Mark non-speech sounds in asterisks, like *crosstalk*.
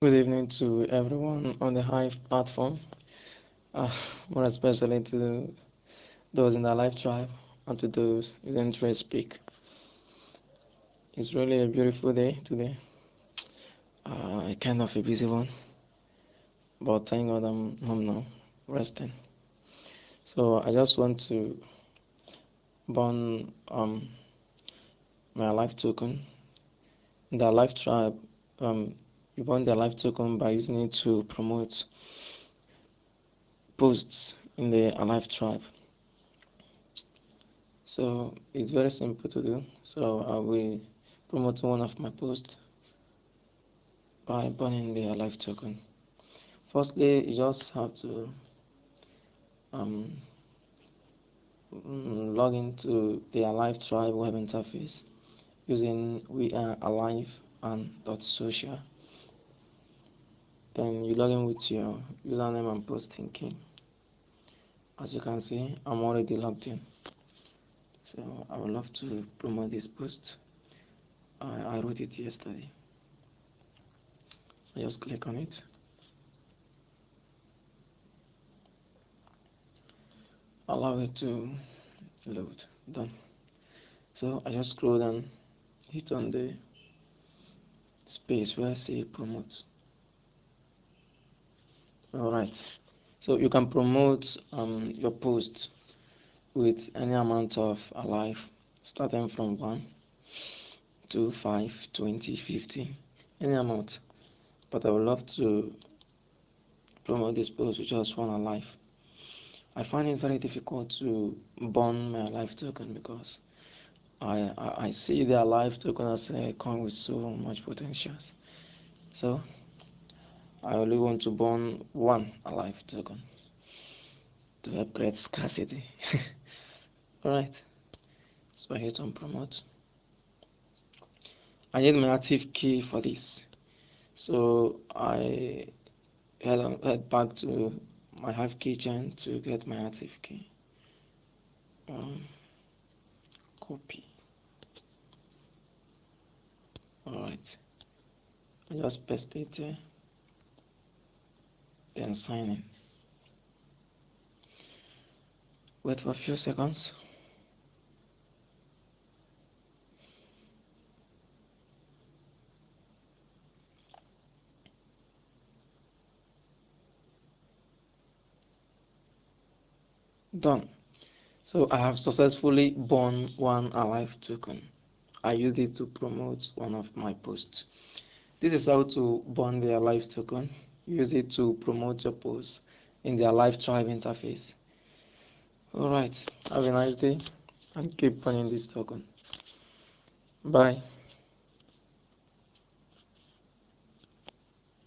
Good evening to everyone on the Hive platform, uh, more especially to those in the Alive Tribe and to those using 3Speak. It's really a beautiful day today, uh, kind of a busy one, but thank God I'm home now, resting. So I just want to burn um, my Alive token. The Alive Tribe um, you want their Alive token by using it to promote posts in the Alive tribe. So it's very simple to do. So I will promote one of my posts by burning the Alive token. Firstly, you just have to um, log into the Alive tribe web interface using we are alive and dot social then you log in with your username and posting key. As you can see i'm already logged in. So i would love to promote this post. I, I wrote it yesterday. I just click on it. Allow it to load. Done. So i just scroll down hit on the space where I say promote right. So you can promote um, your post with any amount of alive starting from 1 to 5 20 50 any amount. But i would love to promote this post with just one alive i find it very difficult to burn my alive token because I, I, I see the alive token as a coin with so much potentials. So I only want to burn one alive token to upgrade scarcity. *laughs* Alright, so I hit on promote. I need my active key for this. So I head, on, head back to my Hive keychain to get my active key. Um, copy. Alright, I just paste it then sign in. Wait for a few seconds. Done. So I have successfully burned one alive token. I used it to promote one of my posts. This is how to burn the alive token. Use it to promote your posts in their Alive Tribe interface. Alright, have a nice day and keep burning this token. Bye.